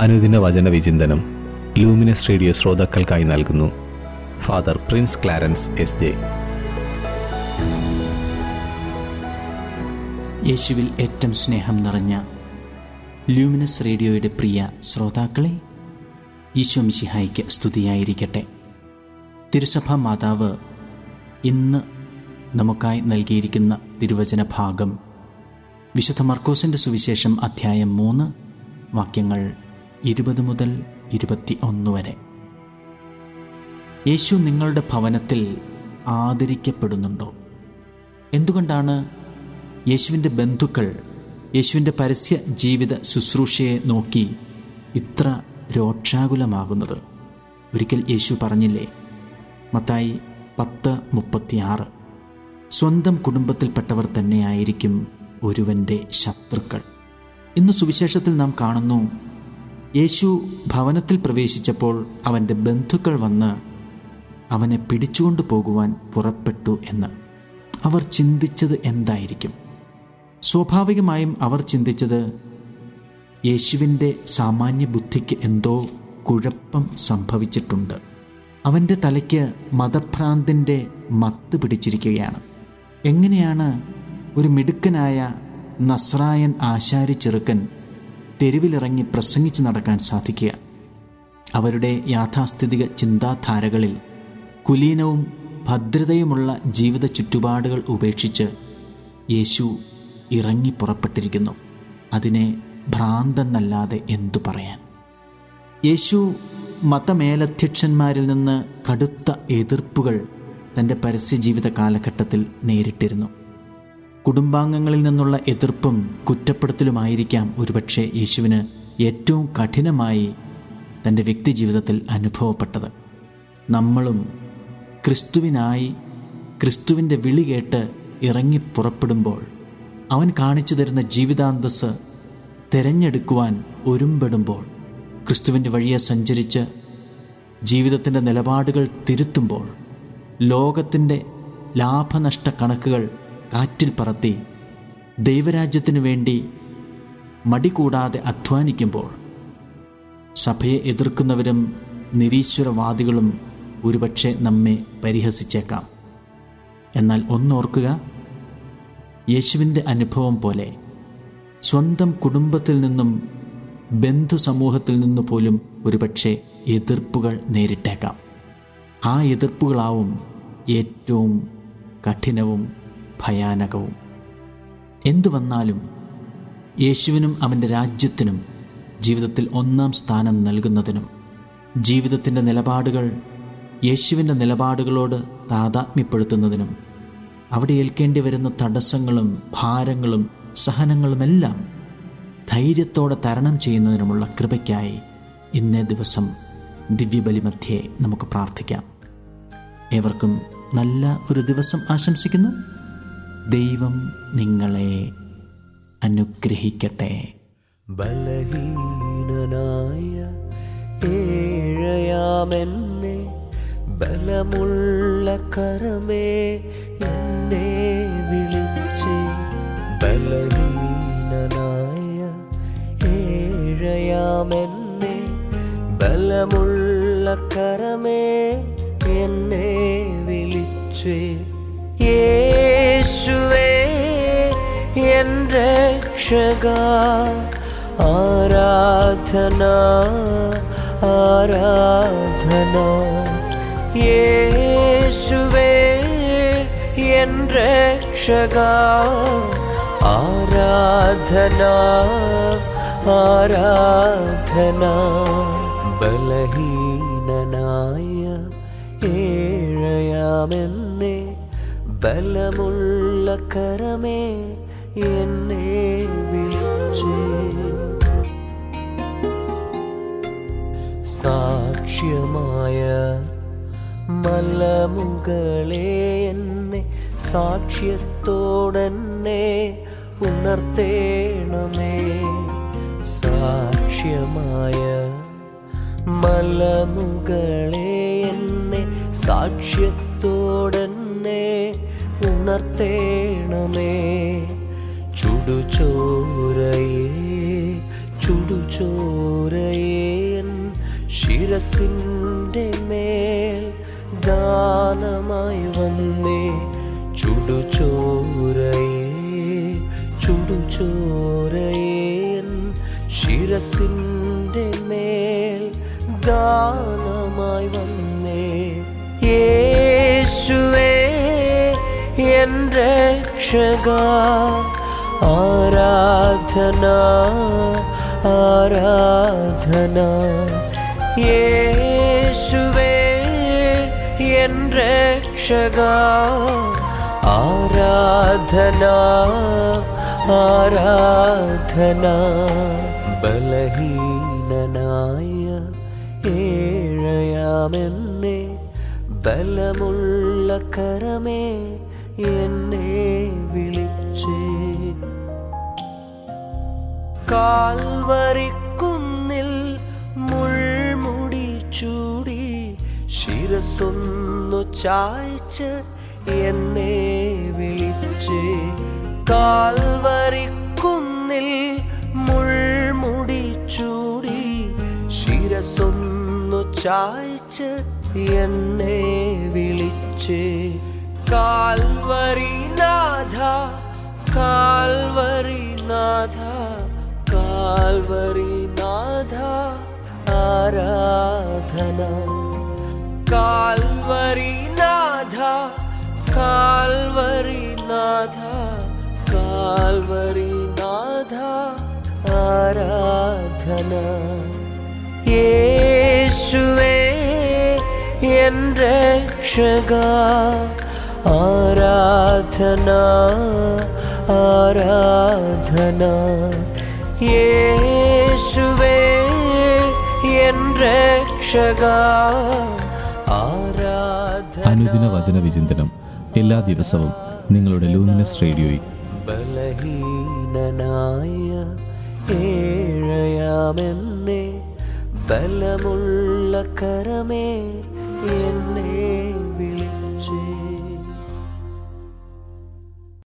അനുദിന വചന വിചിന്തനം ലൂമിനസ് റേഡിയോ ശ്രോതാക്കൾക്കായി നൽകുന്നു. Father Prince Clarence S J. യേശുവിൽ ഏറ്റവും സ്നേഹം നിറഞ്ഞ ലൂമിനസ് റേഡിയോയുടെ പ്രിയ ശ്രോതാക്കളെ ഈശോ മിശിഹായിക്ക് സ്തുതിയായിരിക്കട്ടെ. തിരുസഭ മാതാവ് ഇന്ന് നമുക്കായി നൽകിയിരിക്കുന്ന തിരുവചന ഭാഗം വിശുദ്ധ മർക്കോസിന്റെ സുവിശേഷം അധ്യായം മൂന്ന് വാക്യങ്ങൾ ഇരുപത് മുതൽ ഇരുപത്തി ഒന്ന് വരെ. യേശു നിങ്ങളുടെ ഭവനത്തിൽ ആദരിക്കപ്പെടുന്നുണ്ടോ? എന്തുകൊണ്ടാണ് യേശുവിന്റെ ബന്ധുക്കൾ യേശുവിന്റെ പരസ്യ ജീവിത ശുശ്രൂഷയെ നോക്കി ഇത്ര രോക്ഷാകുലമാകുന്നത്? ഒരിക്കൽ യേശു പറഞ്ഞില്ലേ മത്തായി പത്ത് മുപ്പത്തിയാറ് സ്വന്തം കുടുംബത്തിൽപ്പെട്ടവർ തന്നെയായിരിക്കും ഒരുവന്റെ ശത്രുക്കൾ. ഇന്ന് സുവിശേഷത്തിൽ നാം കാണുന്നു യേശു ഭവനത്തിൽ പ്രവേശിച്ചപ്പോൾ അവന്റെ ബന്ധുക്കൾ വന്ന് അവനെ പിടിച്ചുകൊണ്ടു പോകുവാൻ പുറപ്പെട്ടു എന്ന്. അവർ ചിന്തിച്ചത് എന്തായിരിക്കും? സ്വാഭാവികമായും അവർ ചിന്തിച്ചത് യേശുവിന്റെ സാമാന്യ ബുദ്ധിക്ക് എന്തോ കുഴപ്പം സംഭവിച്ചിട്ടുണ്ട്. അവന്റെ തലയ്ക്ക് മതഭ്രാന്തിന്റെ മത്ത് പിടിച്ചിരിക്കുകയാണ്. എങ്ങനെയാണ് ഒരു മിടുക്കനായ നസ്രായൻ ആശാരി ചെറുക്കൻ തെരുവിലിറങ്ങി പ്രസംഗിച്ച് നടക്കാൻ സാധിക്കുക. അവരുടെ യാഥാസ്ഥിതിക ചിന്താധാരകളിൽ കുലീനവും ഭദ്രതയുമുള്ള ജീവിത ചുറ്റുപാടുകൾ ഉപേക്ഷിച്ച് യേശു ഇറങ്ങി പുറപ്പെട്ടിരിക്കുന്നു. അതിനെ ഭ്രാന്തെന്നല്ലാതെ എന്തു പറയാൻ? യേശു മതമേലധ്യക്ഷന്മാരിൽ നിന്ന് കടുത്ത എതിർപ്പുകൾ തന്റെ പരസ്യജീവിത കാലഘട്ടത്തിൽ നേരിട്ടിരുന്നു. കുടുംബാംഗങ്ങളിൽ നിന്നുള്ള എതിർപ്പും കുറ്റപ്പെടുത്തലുമായിരിക്കാം ഒരുപക്ഷെ യേശുവിന് ഏറ്റവും കഠിനമായി തന്റെ വ്യക്തിജീവിതത്തിൽ അനുഭവപ്പെട്ടത്. നമ്മളും ക്രിസ്തുവിനായി ക്രിസ്തുവിന്റെ വിളി കേട്ട് ഇറങ്ങി പുറപ്പെടുമ്പോൾ അവൻ കാണിച്ചു തരുന്ന ജീവിതാന്തസ് തിരഞ്ഞെടുക്കുവാൻ ഒരുമ്പെടുമ്പോൾ ക്രിസ്തുവിന്റെ വഴിയെ സഞ്ചരിച്ച് ജീവിതത്തിന്റെ നിലപാടുകൾ തിരുത്തുമ്പോൾ ലോകത്തിന്റെ ലാഭനഷ്ട കണക്കുകൾ കാറ്റിൽ പറത്തി ദൈവരാജ്യത്തിനു വേണ്ടി മടി കൂടാതെ അധ്വാനിക്കുമ്പോൾ സഭയെ എതിർക്കുന്നവരും നിരീശ്വരവാദികളും ഒരുപക്ഷെ നമ്മെ പരിഹസിച്ചേക്കാം. എന്നാൽ ഒന്നോർക്കുക യേശുവിന്റെ അനുഭവം പോലെ സ്വന്തം കുടുംബത്തിൽ നിന്നും ബന്ധു സമൂഹത്തിൽ നിന്നു പോലും ഒരുപക്ഷെ എതിർപ്പുകൾ നേരിട്ടേക്കാം. ആ എതിർപ്പുകളാവും ഏറ്റവും കഠിനവും ഭയാനകവും. എന്തു വന്നാലും യേശുവിനും അവന്റെ രാജ്യത്തിനും ജീവിതത്തിൽ ഒന്നാം സ്ഥാനം നൽകുന്നതിനും ജീവിതത്തിന്റെ നിലപാടുകൾ യേശുവിന്റെ നിലപാടുകളോട് താതാത്മ്യപ്പെടുത്തുന്നതിനും അവിടെ ഏൽക്കേണ്ടി വരുന്ന തടസ്സങ്ങളും ഭാരങ്ങളും സഹനങ്ങളുമെല്ലാം ധൈര്യത്തോടെ തരണം ചെയ്യുന്നതിനുമുള്ള കൃപയ്ക്കായി ഇന്നേ ദിവസം ദിവ്യബലിമധ്യേ നമുക്ക് പ്രാർത്ഥിക്കാം. ഏവർക്കും നല്ല ഒരു ദിവസം ആശംസിക്കുന്നു. ദൈവം നിങ്ങളെ അനുഗ്രഹിക്കട്ടെ. ബലഹീനനായ ഏഴയാമെന്നെ ബലമുള്ള കരമേ എന്നെ വിളിച്ച്. ബലഹീനനായ ഏഴയാമെന്നെ ബലമുള്ള കരമേ എന്നെ വിളിച്ച്. യേശുവേ എൻ രക്ഷക ആരാധന ആരാധന യേശുവേ എൻ രക്ഷക ആരാധന ആരാധന ബലഹീനനായ ഏഴയാമെന്നെ ബലമുള്ള കരമേ എന്നെ സാക്ഷ്യമായ മലമുകളെ എന്നെ സാക്ഷ്യത്തോടെന്നെ ഉണർത്തേണമേ. സാക്ഷ്യമായ മലമുകളെ എന്നെ സാക്ഷ്യത്തോടെന്നെ ഉണർത്തേണമേ. ചുടുചോരയെ ചുടുചോരയേൻ ശിരസിന്റെ മേൽ ദാനമായി വന്നേ. ചുടുചോരയേ ചുടുചോരയേൻ ശിരസിന്റെ മേൽ ദാനമായി വന്നേ. യേശുവേ എൻ രക്ഷക ആരാധന ആരാധന യേശുവേ എൻ രക്ഷക ആരാധന ആരാധന ബലഹീനനായ ഏഴയാമെന്നെ ബലമുള്ള കരമേ എന്നെ വിളിച്ചേ കാൽവരിക്കുന്നിൽ മുൾമുടി ചൂടി ശിരസൊന്നു ചായ്ച്ച് എന്നെ വിളിച്ച് കാൽവരിക്കുന്നിൽ മുൾമുടി ചൂടി ശിരസൊന്നു ചായ്ച്ച് എന്നെ വിളിച്ച് കാൽവരിനാഥ काल्वरि नाथ आराधना। काल्वरि नाधा काल्वरि आराधना। येषुवे नाधा आराधना आराधना। ആരാധന? യേശുവേ എൻ രക്ഷക. അനുദിന വചന വിചിന്തനം എല്ലാ ദിവസവും നിങ്ങളുടെ ലൂമിനസ് റേഡിയോയിൽ. ബലഹീനനായ ഏഴയാമെന്നെ ബലമുള്ള കരമേ എന്നെ